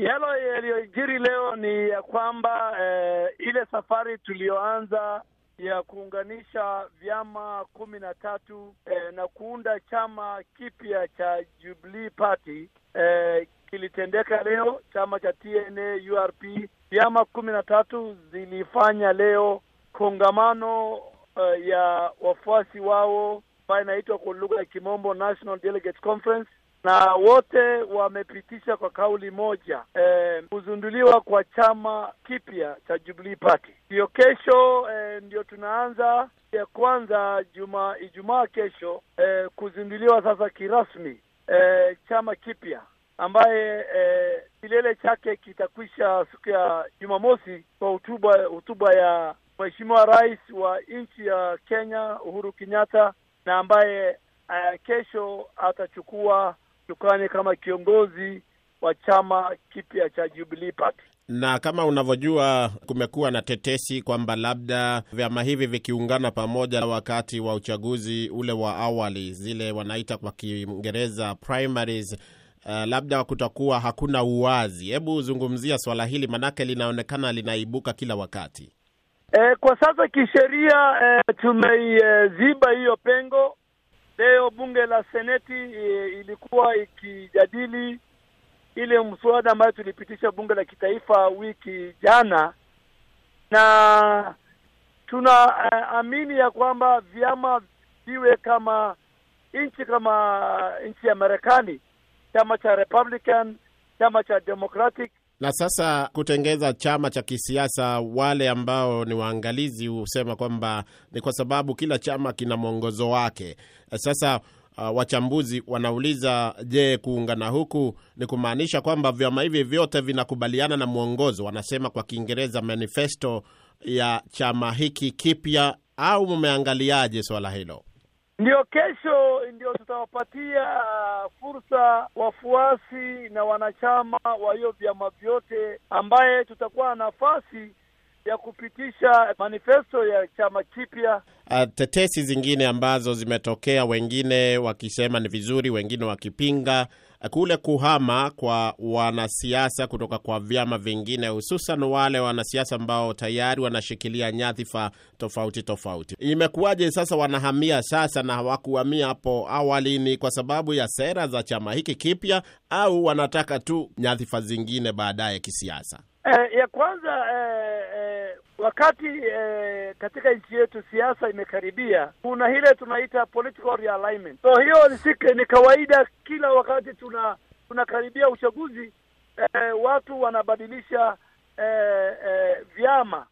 Yalo yaliyojiri leo ni ya kwamba eh, ile safari tuliyoanza ya kuunganisha vyama kumi na tatu eh, na kuunda chama kipya cha Jubilee Party eh, kilitendeka leo. Chama cha TNA URP, vyama kumi na tatu zilifanya leo kongamano eh, ya wafuasi wao ambayo inaitwa kwa lugha ya kimombo National Delegate Conference, na wote wamepitisha kwa kauli moja kuzunduliwa kwa chama kipya cha Jubilee Party. Ndiyo kesho e, ndio tunaanza ya kwanza juma Ijumaa kesho e, kuzinduliwa sasa kirasmi e, chama kipya ambaye e, kilele chake kitakwisha siku ya Jumamosi kwa hotuba hotuba ya Mheshimiwa Rais wa nchi ya Kenya Uhuru Kenyatta, na ambaye kesho atachukua chukani kama kiongozi wa chama kipya cha Jubilee Party. Na kama unavyojua, kumekuwa na tetesi kwamba labda vyama hivi vikiungana pamoja wakati wa uchaguzi ule wa awali, zile wanaita kwa Kiingereza primaries, uh, labda kutakuwa hakuna uwazi. Hebu zungumzia swala hili, manake linaonekana linaibuka kila wakati. E, kwa sasa kisheria e, tumeiziba hiyo pengo. Leo bunge la seneti e, ilikuwa ikijadili ile mswada ambayo tulipitisha bunge la kitaifa wiki jana, na tunaamini ya kwamba vyama viwe kama nchi kama nchi ya Marekani, chama cha Republican, chama cha Democratic na sasa kutengeza chama cha kisiasa, wale ambao ni waangalizi husema kwamba ni kwa sababu kila chama kina mwongozo wake. Sasa uh, wachambuzi wanauliza, je, kuungana huku ni kumaanisha kwamba vyama hivi vyote vinakubaliana na mwongozo, wanasema kwa Kiingereza manifesto ya chama hiki kipya, au mmeangaliaje swala hilo? Ndio, kesho ndio tutawapatia fursa wafuasi na wanachama wa hiyo vyama vyote, ambaye tutakuwa na nafasi ya kupitisha manifesto ya chama kipya. Uh, tetesi zingine ambazo zimetokea, wengine wakisema ni vizuri, wengine wakipinga kule kuhama kwa wanasiasa kutoka kwa vyama vingine, hususan wale wanasiasa ambao tayari wanashikilia nyadhifa tofauti tofauti. Imekuwaje sasa wanahamia sasa na hawakuhamia hapo awali? Ni kwa sababu ya sera za chama hiki kipya au wanataka tu nyadhifa zingine baadaye kisiasa? Eh, ya kwanza eh, wakati eh, katika nchi yetu siasa imekaribia, kuna ile tunaita political realignment. So hiyo ni, ni kawaida kila wakati tuna tunakaribia uchaguzi eh, watu wanabadilisha eh, eh, vyama